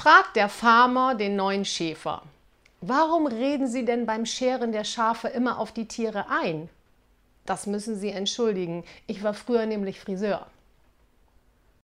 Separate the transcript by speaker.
Speaker 1: Fragt der Farmer den neuen Schäfer. Warum reden Sie denn beim Scheren der Schafe immer auf die Tiere ein? Das müssen Sie entschuldigen. Ich war früher nämlich Friseur.